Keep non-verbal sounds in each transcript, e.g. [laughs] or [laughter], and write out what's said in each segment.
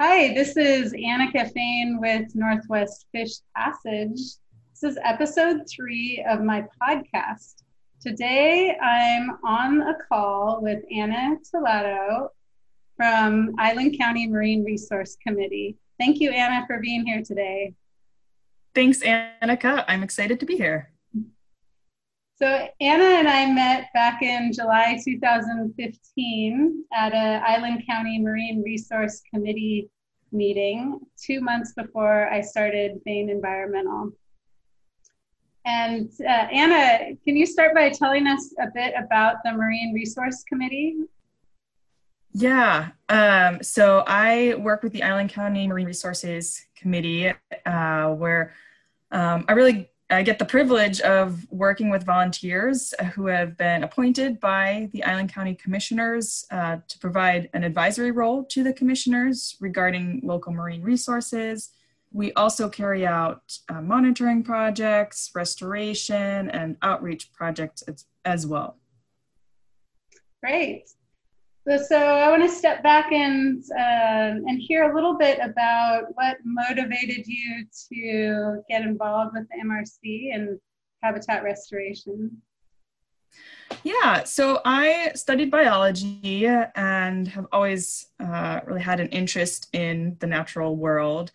Hi, this is Annika Fain with Northwest Fish Passage. This is episode three of my podcast. Today I'm on a call with Anna Talato from Island County Marine Resource Committee. Thank you, Anna, for being here today. Thanks, Annika. I'm excited to be here. So Anna and I met back in July 2015 at a Island County Marine Resource Committee meeting two months before I started Fain Environmental. And uh, Anna, can you start by telling us a bit about the Marine Resource Committee? Yeah, um, so I work with the Island County Marine Resources Committee, uh, where um, I really I get the privilege of working with volunteers who have been appointed by the Island County Commissioners uh, to provide an advisory role to the commissioners regarding local marine resources. We also carry out uh, monitoring projects, restoration, and outreach projects as, as well. Great. So I want to step back and um, and hear a little bit about what motivated you to get involved with the MRC and habitat restoration. Yeah, so I studied biology and have always uh, really had an interest in the natural world.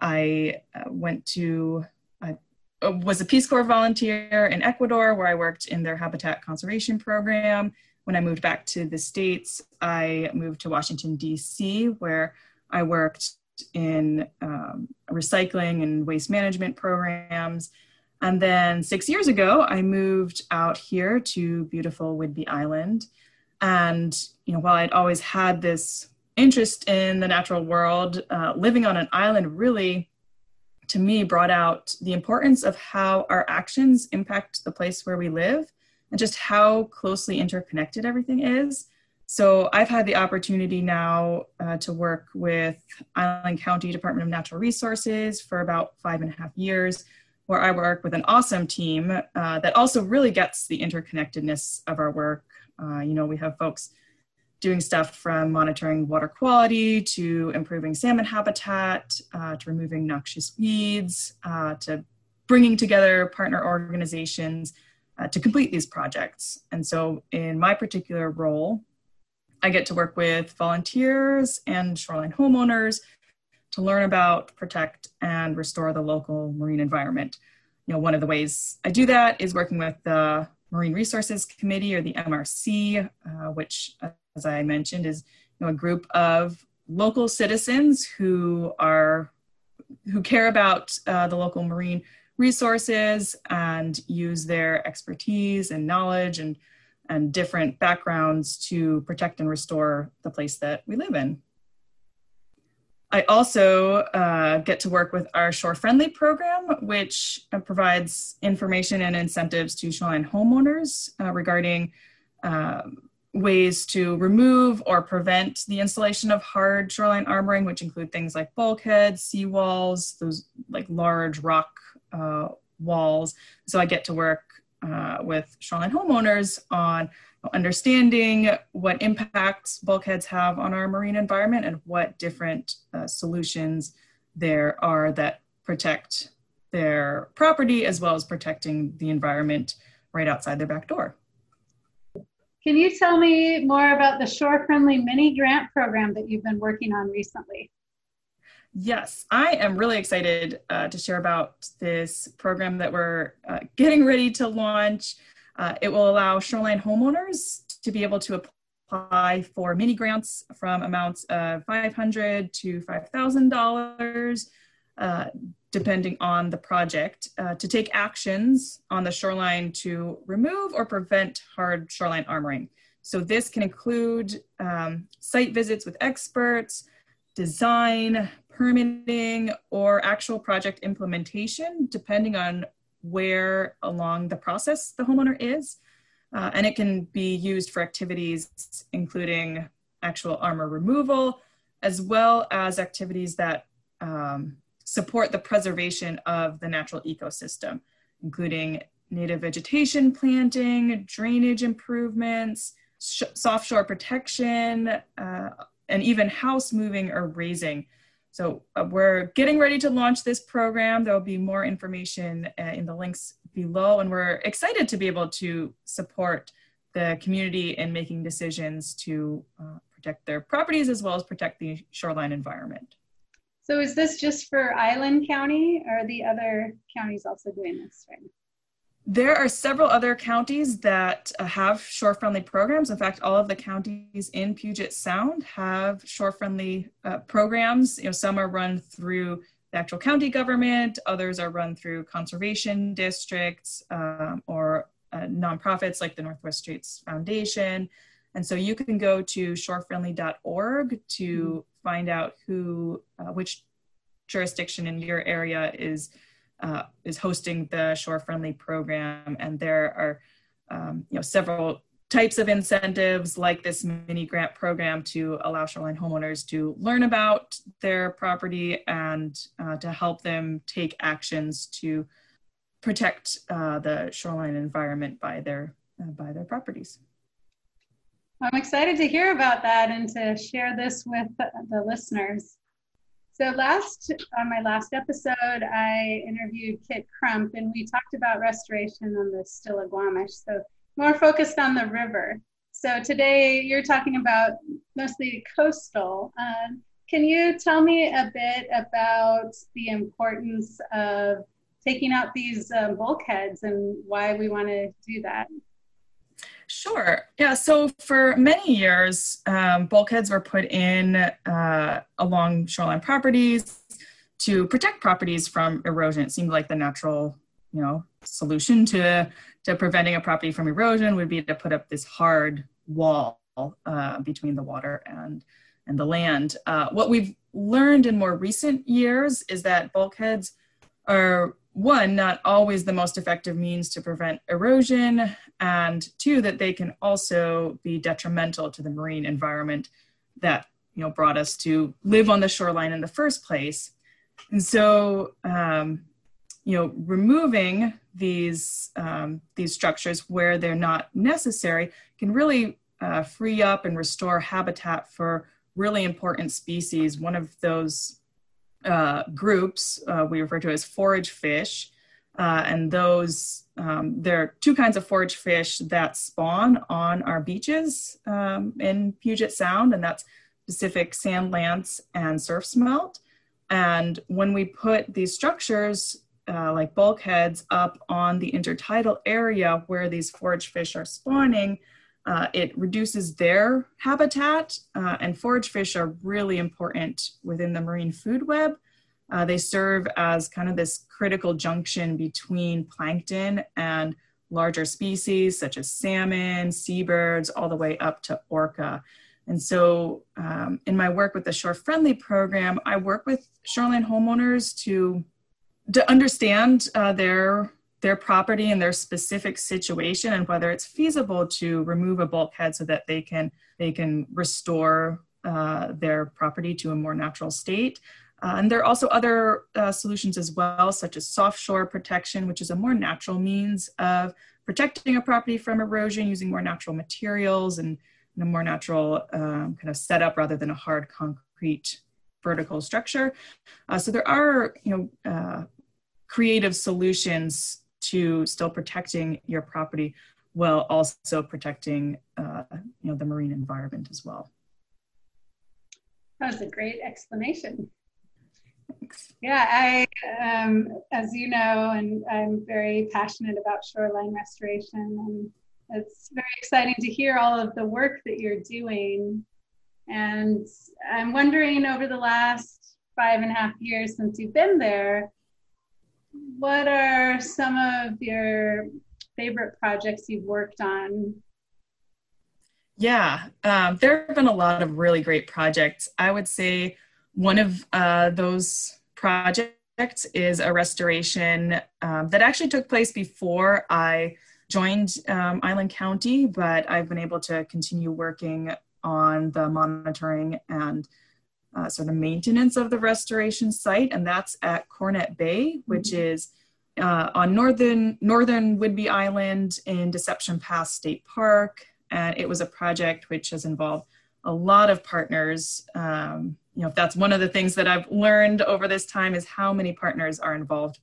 I uh, went to, I was a Peace Corps volunteer in Ecuador where I worked in their habitat conservation program when I moved back to the States, I moved to Washington, D.C., where I worked in um, recycling and waste management programs. And then six years ago, I moved out here to beautiful Whidbey Island. And, you know, while I'd always had this interest in the natural world, uh, living on an island really, to me, brought out the importance of how our actions impact the place where we live and just how closely interconnected everything is. So I've had the opportunity now uh, to work with Island County Department of Natural Resources for about five and a half years, where I work with an awesome team uh, that also really gets the interconnectedness of our work. Uh, you know, we have folks doing stuff from monitoring water quality to improving salmon habitat uh, to removing noxious weeds uh, to bringing together partner organizations uh, to complete these projects. And so, in my particular role, I get to work with volunteers and shoreline homeowners to learn about, protect, and restore the local marine environment. You know, one of the ways I do that is working with the Marine Resources Committee or the MRC, uh, which, as I mentioned, is you know, a group of local citizens who are who care about uh, the local marine resources and use their expertise and knowledge and, and different backgrounds to protect and restore the place that we live in. I also uh, get to work with our Shore Friendly program, which uh, provides information and incentives to shoreline homeowners uh, regarding um, ways to remove or prevent the installation of hard shoreline armoring, which include things like bulkheads, seawalls, those like large rock uh, walls. So I get to work uh, with shoreline homeowners on understanding what impacts bulkheads have on our marine environment and what different uh, solutions there are that protect their property as well as protecting the environment right outside their back door. Can you tell me more about the Shore Friendly Mini Grant program that you've been working on recently? Yes, I am really excited uh, to share about this program that we're uh, getting ready to launch. Uh, it will allow shoreline homeowners to be able to apply for mini grants from amounts of 500 to $5,000, uh, depending on the project, uh, to take actions on the shoreline to remove or prevent hard shoreline armoring. So this can include um, site visits with experts, design, permitting, or actual project implementation, depending on where along the process the homeowner is. Uh, and it can be used for activities including actual armor removal, as well as activities that um, support the preservation of the natural ecosystem, including native vegetation planting, drainage improvements, sh- soft shore protection, uh, and even house moving or raising so uh, we're getting ready to launch this program. There will be more information uh, in the links below, and we're excited to be able to support the community in making decisions to uh, protect their properties as well as protect the shoreline environment. So is this just for Island County or are the other counties also doing this right now? There are several other counties that uh, have shore friendly programs. In fact, all of the counties in Puget Sound have shore friendly uh, programs. You know, some are run through the actual county government, others are run through conservation districts um, or uh, nonprofits like the Northwest Straits Foundation. And so you can go to shorefriendly.org to mm-hmm. find out who, uh, which jurisdiction in your area is uh, is hosting the shore friendly program and there are um, you know several types of incentives like this mini grant program to allow shoreline homeowners to learn about their property and uh, to help them take actions to protect uh, the shoreline environment by their uh, by their properties. I'm excited to hear about that and to share this with the listeners. So last on my last episode, I interviewed Kit Crump, and we talked about restoration on the Stillaguamish. So more focused on the river. So today you're talking about mostly coastal. Uh, can you tell me a bit about the importance of taking out these um, bulkheads and why we want to do that? Sure. Yeah. So for many years, um, bulkheads were put in uh, along shoreline properties to protect properties from erosion. It seemed like the natural, you know, solution to to preventing a property from erosion would be to put up this hard wall uh, between the water and and the land. Uh, what we've learned in more recent years is that bulkheads are one, not always the most effective means to prevent erosion, and two, that they can also be detrimental to the marine environment that you know brought us to live on the shoreline in the first place. And so, um, you know, removing these um, these structures where they're not necessary can really uh, free up and restore habitat for really important species. One of those uh, groups uh, we refer to as forage fish. Uh, and those, um, there are two kinds of forage fish that spawn on our beaches um, in Puget Sound, and that's Pacific sand lance and surf smelt. And when we put these structures uh, like bulkheads up on the intertidal area where these forage fish are spawning, uh, it reduces their habitat, uh, and forage fish are really important within the marine food web. Uh, they serve as kind of this critical junction between plankton and larger species such as salmon, seabirds, all the way up to orca. And so, um, in my work with the Shore Friendly program, I work with shoreline homeowners to to understand uh, their their property and their specific situation and whether it's feasible to remove a bulkhead so that they can they can restore uh, their property to a more natural state. Uh, and there are also other uh, solutions as well, such as soft shore protection, which is a more natural means of protecting a property from erosion using more natural materials and, a more natural um, kind of setup rather than a hard concrete vertical structure. Uh, so there are, you know, uh, creative solutions to still protecting your property while also protecting uh, you know the marine environment as well. That was a great explanation. Thanks. Yeah, I, um, as you know, and I'm very passionate about shoreline restoration, and it's very exciting to hear all of the work that you're doing. And I'm wondering, over the last five and a half years since you've been there, what are some of your favorite projects you've worked on? Yeah, um, there have been a lot of really great projects. I would say one of uh, those projects is a restoration um, that actually took place before I joined um, Island County, but I've been able to continue working on the monitoring and uh, sort of maintenance of the restoration site, and that's at Cornet Bay, which mm-hmm. is uh, on northern northern Whidbey Island in Deception Pass State Park. And it was a project which has involved a lot of partners, um, you know, if that's one of the things that I've learned over this time is how many partners are involved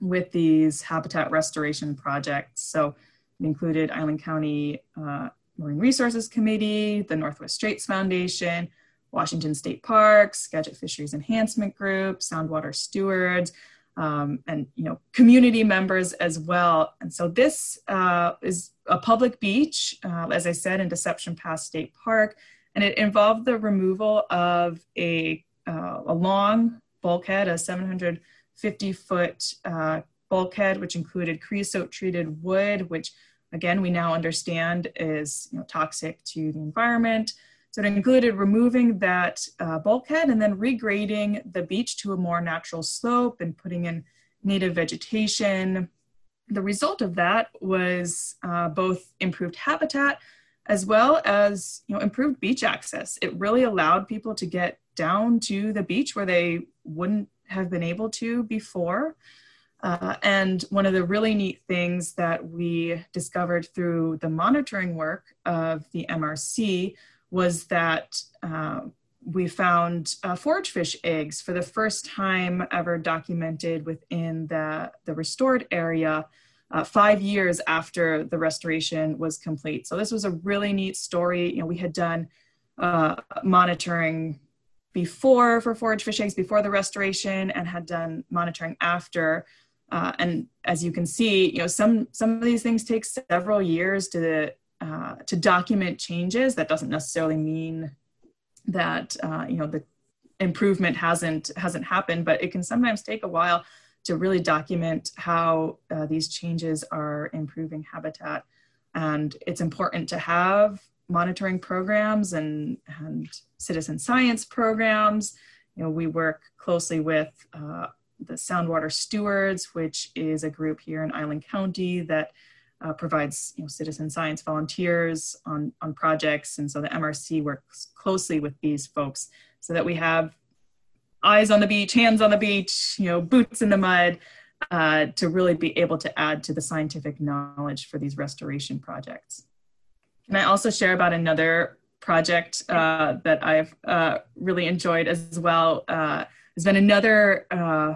with these habitat restoration projects. So we included Island County uh, Marine Resources Committee, the Northwest Straits Foundation, Washington State Parks, Skagit Fisheries Enhancement Group, Soundwater Stewards, um, and you know community members as well. And so this uh, is a public beach, uh, as I said, in Deception Pass State Park, and it involved the removal of a uh, a long bulkhead, a 750 foot uh, bulkhead, which included creosote treated wood, which again we now understand is you know, toxic to the environment. So it included removing that uh, bulkhead and then regrading the beach to a more natural slope and putting in native vegetation. The result of that was uh, both improved habitat as well as you know, improved beach access. It really allowed people to get down to the beach where they wouldn't have been able to before. Uh, and one of the really neat things that we discovered through the monitoring work of the MRC was that uh, we found uh, forage fish eggs for the first time ever documented within the, the restored area uh, five years after the restoration was complete. So this was a really neat story. You know, we had done uh, monitoring before for forage fish eggs before the restoration and had done monitoring after. Uh, and as you can see, you know, some some of these things take several years to uh, to document changes. That doesn't necessarily mean that uh, you know the improvement hasn't hasn't happened, but it can sometimes take a while to really document how uh, these changes are improving habitat. And it's important to have monitoring programs and, and citizen science programs. You know, we work closely with uh, the Soundwater Stewards, which is a group here in Island County that uh, provides you know, citizen science volunteers on, on projects. And so the MRC works closely with these folks so that we have eyes on the beach, hands on the beach, you know, boots in the mud uh, to really be able to add to the scientific knowledge for these restoration projects. Can I also share about another project uh, that I've uh, really enjoyed as well? Uh, has been another uh,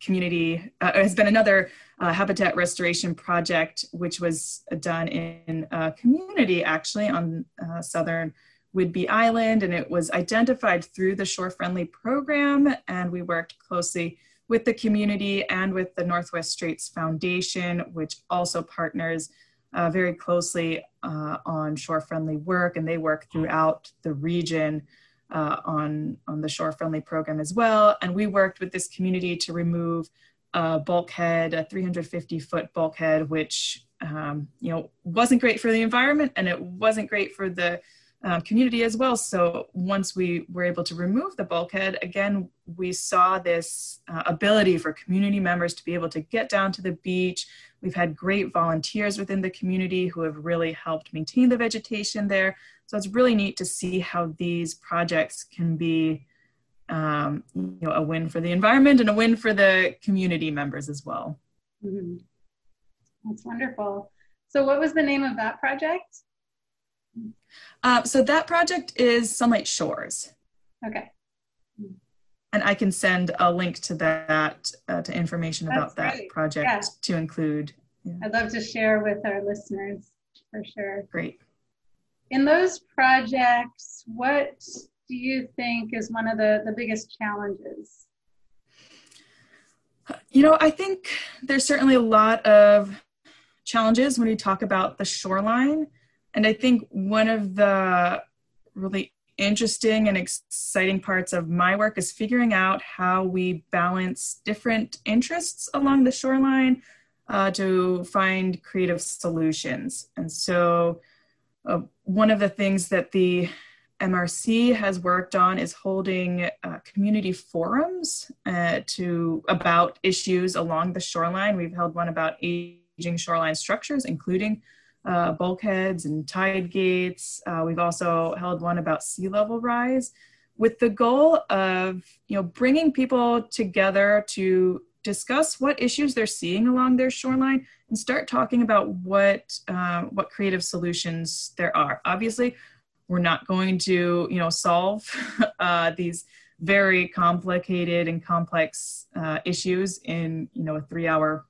community, uh, has been another uh, habitat restoration project, which was done in a community actually on uh, southern Whidbey Island, and it was identified through the Shore Friendly program. And we worked closely with the community and with the Northwest Straits Foundation, which also partners uh, very closely uh, on shore friendly work, and they work throughout the region uh, on, on the shore friendly program as well. And we worked with this community to remove a bulkhead, a 350 foot bulkhead, which um, you know wasn't great for the environment and it wasn't great for the um, community as well. So once we were able to remove the bulkhead, again, we saw this uh, ability for community members to be able to get down to the beach. We've had great volunteers within the community who have really helped maintain the vegetation there. So it's really neat to see how these projects can be um, you know, a win for the environment and a win for the community members as well. Mm-hmm. That's wonderful. So what was the name of that project? Uh, so that project is Sunlight Shores. Okay. And I can send a link to that, uh, to information That's about that great. project yeah. to include. Yeah. I'd love to share with our listeners for sure. Great. In those projects, what do you think is one of the, the biggest challenges? You know, I think there's certainly a lot of challenges when you talk about the shoreline. And I think one of the really interesting and exciting parts of my work is figuring out how we balance different interests along the shoreline uh, to find creative solutions. And so, uh, one of the things that the MRC has worked on is holding uh, community forums uh, to about issues along the shoreline. We've held one about aging shoreline structures, including uh, bulkheads and tide gates. Uh, we've also held one about sea level rise with the goal of you know bringing people together to discuss what issues they're seeing along their shoreline and start talking about what uh, what creative solutions there are. Obviously, we're not going to, you know, solve [laughs] uh, these very complicated and complex uh, issues in, you know, a three-hour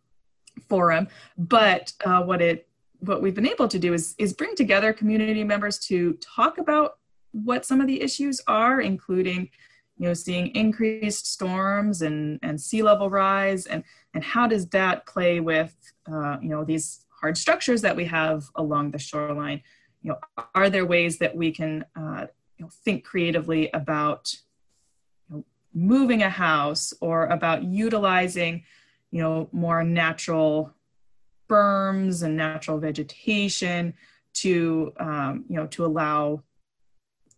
forum. But uh, what it what we've been able to do is is bring together community members to talk about what some of the issues are, including you know seeing increased storms and and sea level rise and and how does that play with uh, you know these hard structures that we have along the shoreline you know are there ways that we can uh, you know, think creatively about you know, moving a house or about utilizing you know more natural berms and natural vegetation to um, you know to allow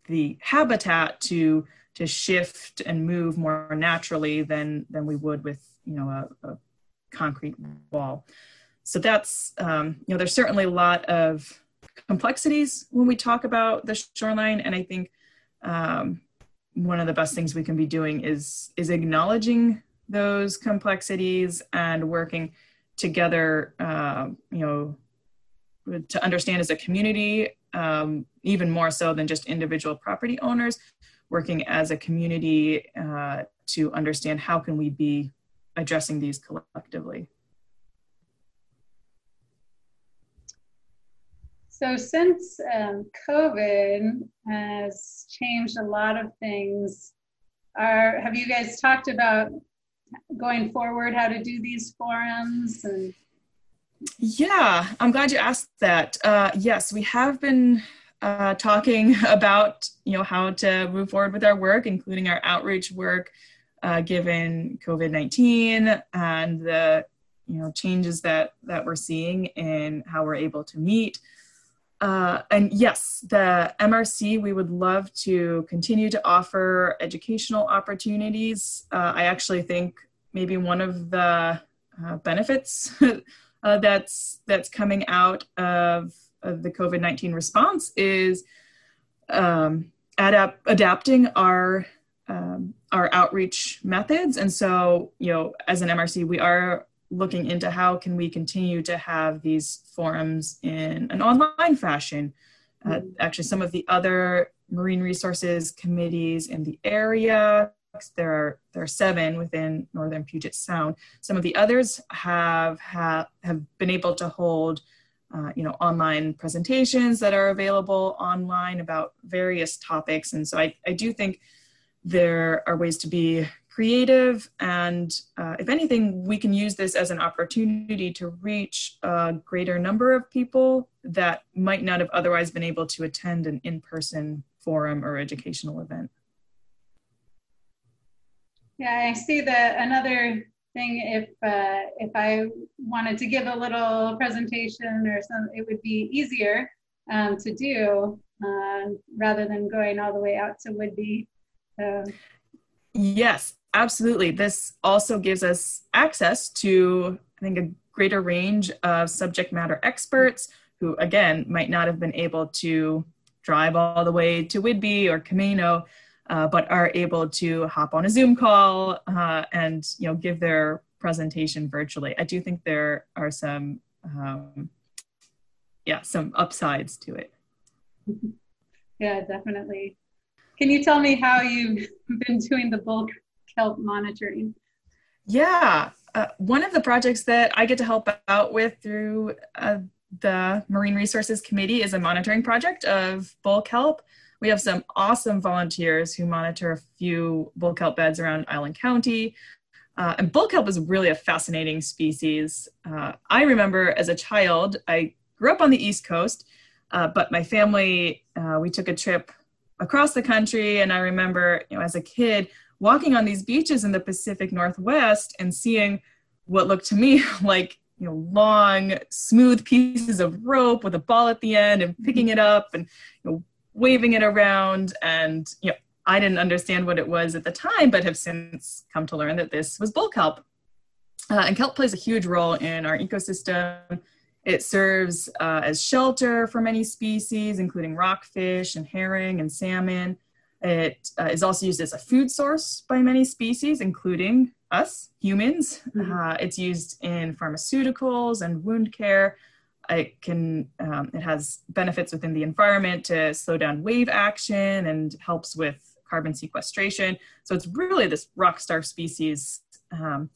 the habitat to to shift and move more naturally than than we would with you know a, a concrete wall. So that's um, you know there's certainly a lot of complexities when we talk about the shoreline and i think um, one of the best things we can be doing is is acknowledging those complexities and working together uh, you know to understand as a community um, even more so than just individual property owners working as a community uh, to understand how can we be addressing these collectively so since um, covid has changed a lot of things are have you guys talked about going forward how to do these forums and yeah, I'm glad you asked that. Uh, yes, we have been uh, talking [laughs] about you know how to move forward with our work, including our outreach work, uh, given COVID-19 and the you know changes that that we're seeing in how we're able to meet. Uh, and yes, the MRC, we would love to continue to offer educational opportunities. Uh, I actually think maybe one of the uh, benefits [laughs] uh, that's that's coming out of, of the COVID nineteen response is um, adapt, adapting our um, our outreach methods. And so, you know, as an MRC, we are looking into how can we continue to have these forums in an online fashion. Uh, mm-hmm. actually, some of the other marine resources committees in the area there are there are seven within northern Puget Sound. Some of the others have have, have been able to hold uh, you know online presentations that are available online about various topics, and so I, I do think there are ways to be creative and uh, if anything we can use this as an opportunity to reach a greater number of people that might not have otherwise been able to attend an in-person forum or educational event yeah, I see that another thing if uh, if I wanted to give a little presentation or something, it would be easier um, to do uh, rather than going all the way out to Whidbey. So. Yes, absolutely. This also gives us access to, I think, a greater range of subject matter experts who, again, might not have been able to drive all the way to Whidbey or Camano, uh, but are able to hop on a Zoom call uh, and you know give their presentation virtually. I do think there are some um, yeah some upsides to it. Yeah, definitely. Can you tell me how you've [laughs] been doing the bull kelp monitoring? Yeah, uh, one of the projects that I get to help out with through uh, the Marine Resources Committee is a monitoring project of bull kelp. We have some awesome volunteers who monitor a few bull kelp beds around Island County. Uh, and bull kelp is really a fascinating species. Uh, I remember as a child, I grew up on the East Coast, uh, but my family, uh, we took a trip across the country. And I remember, you know, as a kid, walking on these beaches in the Pacific Northwest and seeing what looked to me [laughs] like you know long smooth pieces of rope with a ball at the end and picking it up and you know waving it around. And you know i didn't understand what it was at the time but have since come to learn that this was bull kelp. Uh, and kelp plays a huge role in our ecosystem. It serves uh, as shelter for many species including rockfish and herring and salmon it uh, is also used as a food source by many species including us humans mm-hmm. Uh, it's used in pharmaceuticals and wound care it can um, it has benefits within the environment to slow down wave action and helps with carbon sequestration. So it's really this rock star species. Um,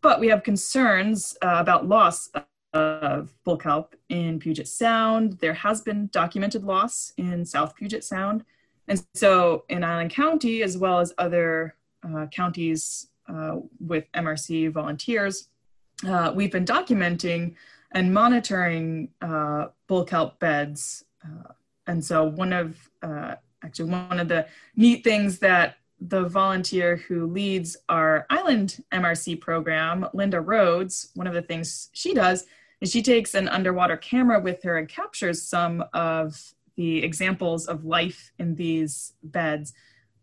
but we have concerns uh, about loss of bull kelp in Puget Sound. There has been documented loss in South Puget Sound. And so in Island County, as well as other uh, counties uh, with MRC volunteers, uh, we've been documenting and monitoring uh, bull kelp beds. Uh, and so one of, uh, actually one of the neat things that the volunteer who leads our island MRC program, Linda Rhodes, one of the things she does is she takes an underwater camera with her and captures some of the examples of life in these beds.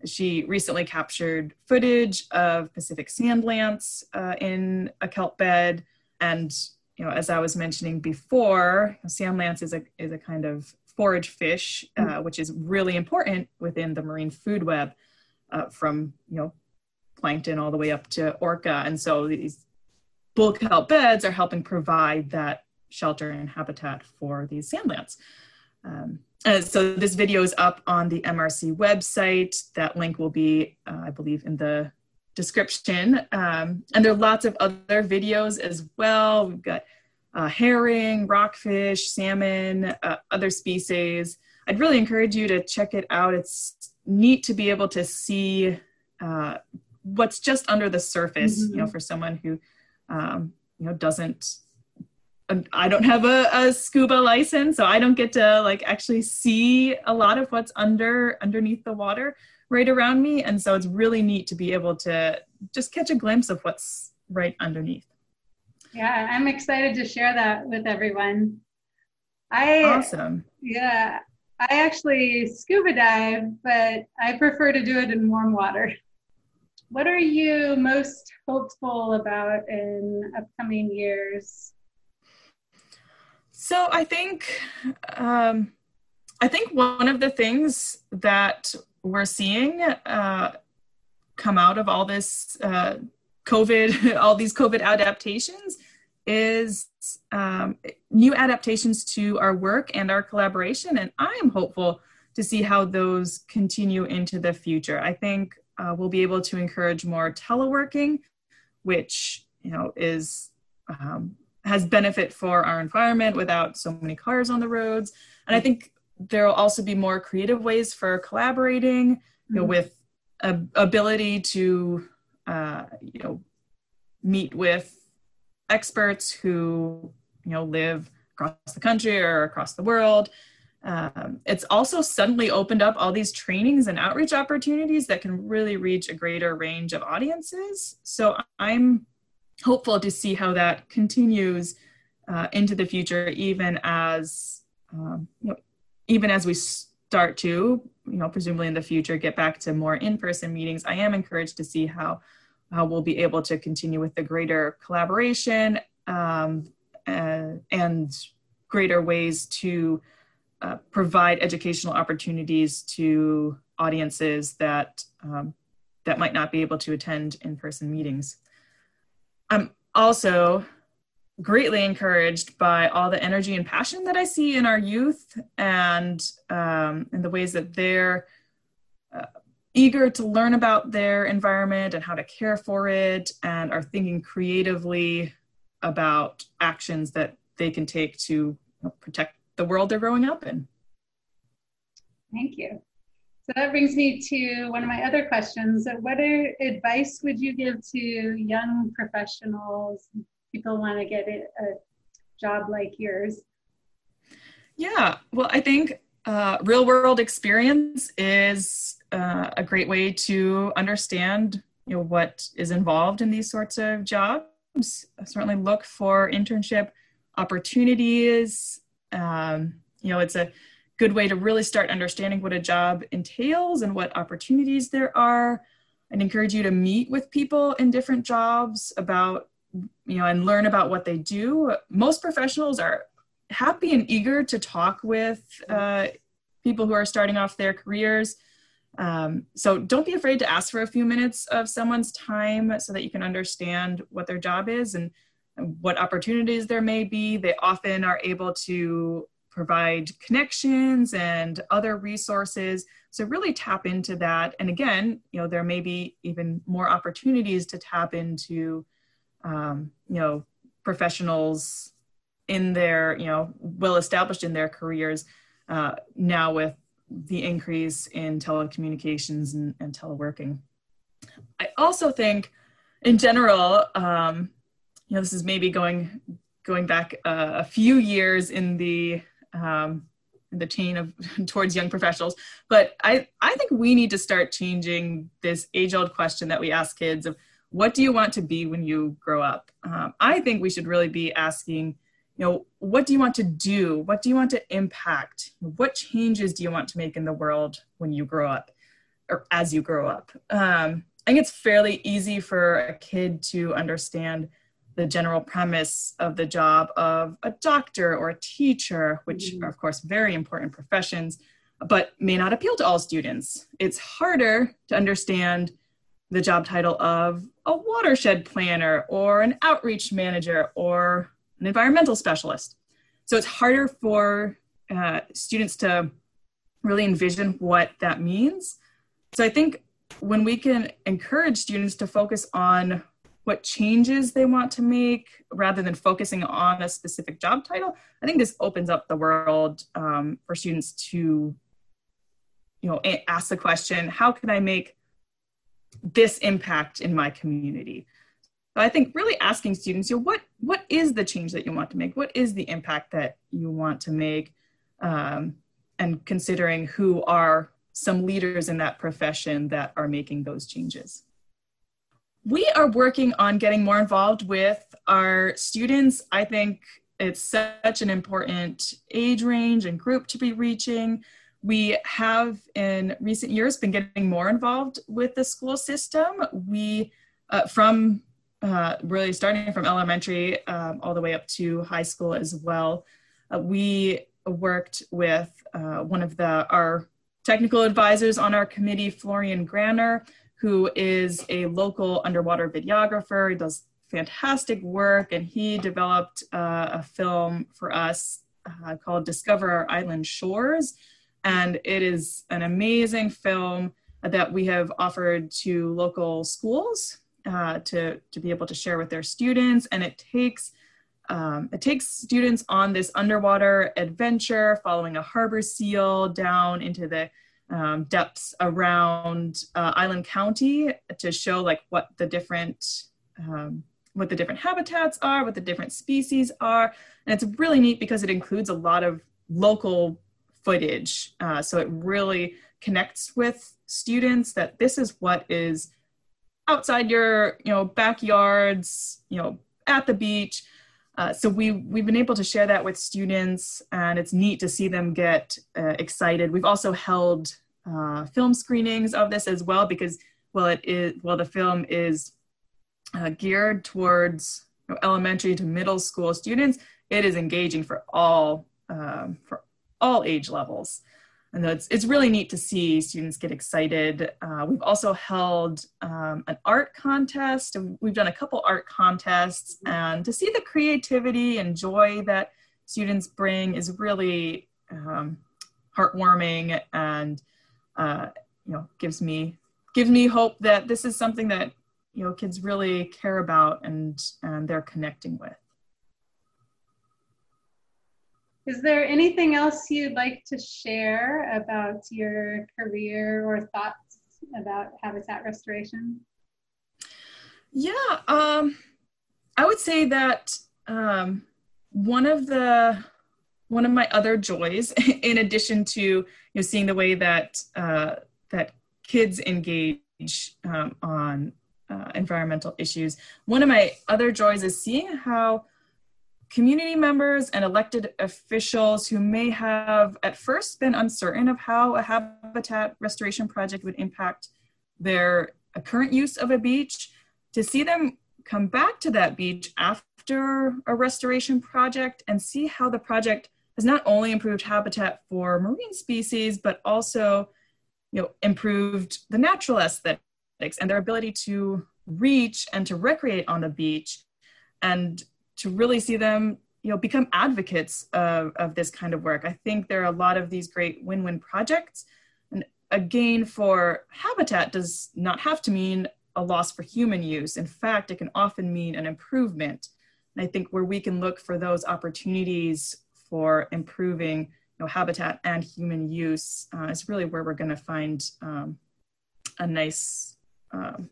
She recently captured footage of Pacific sand lance uh, in a kelp bed, and you know, as I was mentioning before, sand lance is a is a kind of forage fish, uh, mm. which is really important within the marine food web, uh, from you know plankton all the way up to orca, and so these bull kelp beds are helping provide that shelter and habitat for these sand lance. Um, so this video is up on the MRC website. That link will be, uh, I believe, in the description. Um, and there are lots of other videos as well. We've got uh, herring, rockfish, salmon, uh, other species. I'd really encourage you to check it out. It's neat to be able to see uh, what's just under the surface, mm-hmm. you know, for someone who, um, you know, doesn't Um, I don't have a, a, scuba license, so I don't get to like actually see a lot of what's under underneath the water right around me. And so it's really neat to be able to just catch a glimpse of what's right underneath. Yeah, I'm excited to share that with everyone. I awesome. Yeah, I actually scuba dive, but I prefer to do it in warm water. What are you most hopeful about in upcoming years? So I think um, I think one of the things that we're seeing uh, come out of all this uh, COVID, [laughs] all these COVID adaptations, is um, new adaptations to our work and our collaboration. And I am hopeful to see how those continue into the future. I think uh, we'll be able to encourage more teleworking, which you know is um, has benefit for our environment without so many cars on the roads. And I think there will also be more creative ways for collaborating, you know, mm-hmm. with a, ability to, uh, you know, meet with experts who, you know, live across the country or across the world. Um, it's also suddenly opened up all these trainings and outreach opportunities that can really reach a greater range of audiences. So I'm hopeful to see how that continues uh, into the future, even as um, you know, even as we start to, you know, presumably in the future, get back to more in-person meetings. I am encouraged to see how how we'll be able to continue with the greater collaboration um, uh, and greater ways to uh, provide educational opportunities to audiences that um, that might not be able to attend in-person meetings. I'm also greatly encouraged by all the energy and passion that I see in our youth and um, in the ways that they're uh, eager to learn about their environment and how to care for it and are thinking creatively about actions that they can take to protect the world they're growing up in. Thank you. So that brings me to one of my other questions. What advice would you give to young professionals, people want to get a job like yours? Yeah, well, I think uh, real world experience is uh, a great way to understand you know what is involved in these sorts of jobs. Certainly look for internship opportunities. Um, you know, it's a good way to really start understanding what a job entails and what opportunities there are. I'd encourage you to meet with people in different jobs about, you know, and learn about what they do. Most professionals are happy and eager to talk with uh, people who are starting off their careers. Um, so don't be afraid to ask for a few minutes of someone's time so that you can understand what their job is and what opportunities there may be. They often are able to provide connections and other resources. So really tap into that. And again, you know, there may be even more opportunities to tap into, um, you know, professionals in their, you know, well established in their careers uh, now with the increase in telecommunications and, and teleworking. I also think, in general, um, you know, this is maybe going going back uh, a few years in the um, the chain of [laughs] towards young professionals. But I, I think we need to start changing this age old question that we ask kids of what do you want to be when you grow up? Um, I think we should really be asking, you know, what do you want to do? What do you want to impact? What changes do you want to make in the world when you grow up or as you grow up? Um, I think it's fairly easy for a kid to understand the general premise of the job of a doctor or a teacher, which mm-hmm. are, of course, very important professions, but may not appeal to all students. It's harder to understand the job title of a watershed planner or an outreach manager or an environmental specialist. So it's harder for uh, students to really envision what that means. So I think when we can encourage students to focus on what changes they want to make rather than focusing on a specific job title i think this opens up the world um, for students to you know ask the question how can i make this impact in my community? So i think really asking students you know what what is the change that you want to make? What is the impact that you want to make? Um, and considering who are some leaders in that profession that are making those changes we are working on getting more involved with our students. I think it's such an important age range and group to be reaching. We have in recent years been getting more involved with the school system. We, uh, from uh, really starting from elementary um, all the way up to high school as well, uh, we worked with uh, one of the our technical advisors on our committee, Florian Graner, who is a local underwater videographer. He does fantastic work, and he developed uh, a film for us uh, called Discover Our Island Shores. And it is an amazing film that we have offered to local schools uh, to, to be able to share with their students. And it takes um, it takes students on this underwater adventure following a harbor seal down into the um, depths around uh, Island County to show like what the different um, what the different habitats are, what the different species are, and it's really neat because it includes a lot of local footage. Uh, so it really connects with students that this is what is outside your you know backyards, you know at the beach. Uh, so we we've been able to share that with students, and it's neat to see them get uh, excited. We've also held uh, film screenings of this as well because well it is well the film is uh, geared towards you know, elementary to middle school students. It is engaging for all um, for all age levels. And it's, it's really neat to see students get excited. Uh, we've also held um, an art contest. We've done a couple art contests, and to see the creativity and joy that students bring is really um, heartwarming and uh, you know gives me gives me hope that this is something that you know kids really care about and and they're connecting with. Is there anything else you'd like to share about your career or thoughts about habitat restoration? Yeah, um, I would say that um, one of the one of my other joys, [laughs] in addition to you know seeing the way that uh, that kids engage um, on uh, environmental issues, one of my other joys is seeing how community members and elected officials who may have at first been uncertain of how a habitat restoration project would impact their uh, current use of a beach, to see them come back to that beach after a restoration project and see how the project has not only improved habitat for marine species, but also you know, improved the natural aesthetics and their ability to reach and to recreate on the beach. And to really see them you know become advocates of, of this kind of work. I think there are a lot of these great win-win projects. And a gain for habitat does not have to mean a loss for human use. In fact, it can often mean an improvement. And I think where we can look for those opportunities for improving you know, habitat and human use uh, is really where we're going to find um, a nice um,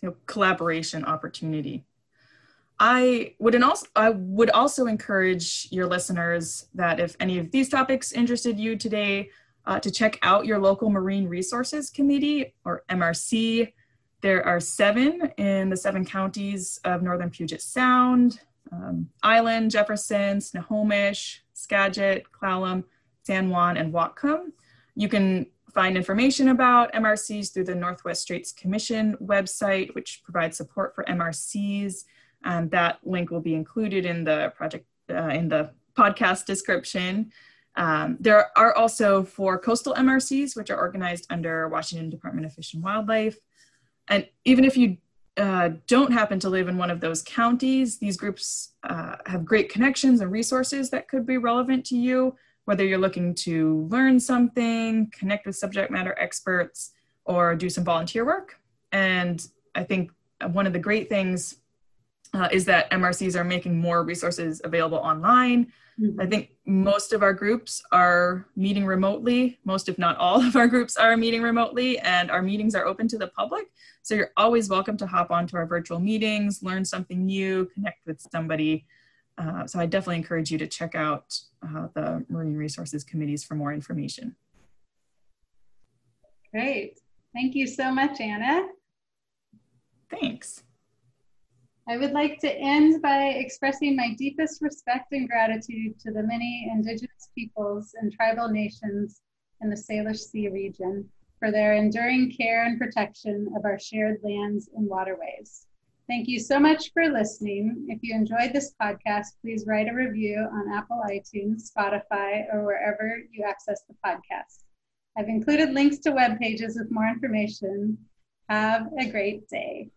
you know, collaboration opportunity. I would also I would also encourage your listeners that if any of these topics interested you today, uh, to check out your local Marine Resources Committee or MRC. There are seven in the seven counties of northern Puget Sound, um, Island, Jefferson, Snohomish, Skagit, Clallam, San Juan, and Whatcom. You can find information about MRCs through the Northwest Straits Commission website, which provides support for MRCs and that link will be included in the project uh, in the podcast description. Um, there are also four coastal MRCs, which are organized under Washington Department of Fish and Wildlife. And even if you uh, don't happen to live in one of those counties, these groups uh, have great connections and resources that could be relevant to you, whether you're looking to learn something, connect with subject matter experts, or do some volunteer work. And I think one of the great things uh, is that MRCs are making more resources available online. Mm-hmm. I think most of our groups are meeting remotely. Most, if not all, [laughs] of our groups are meeting remotely, and our meetings are open to the public. So you're always welcome to hop onto our virtual meetings, learn something new, connect with somebody. Uh, so I definitely encourage you to check out uh, the Marine Resources Committees for more information. Great. Thank you so much, Anna. Thanks. I would like to end by expressing my deepest respect and gratitude to the many Indigenous peoples and tribal nations in the Salish Sea region for their enduring care and protection of our shared lands and waterways. Thank you so much for listening. If you enjoyed this podcast, please write a review on Apple iTunes, Spotify, or wherever you access the podcast. I've included links to web pages with more information. Have a great day.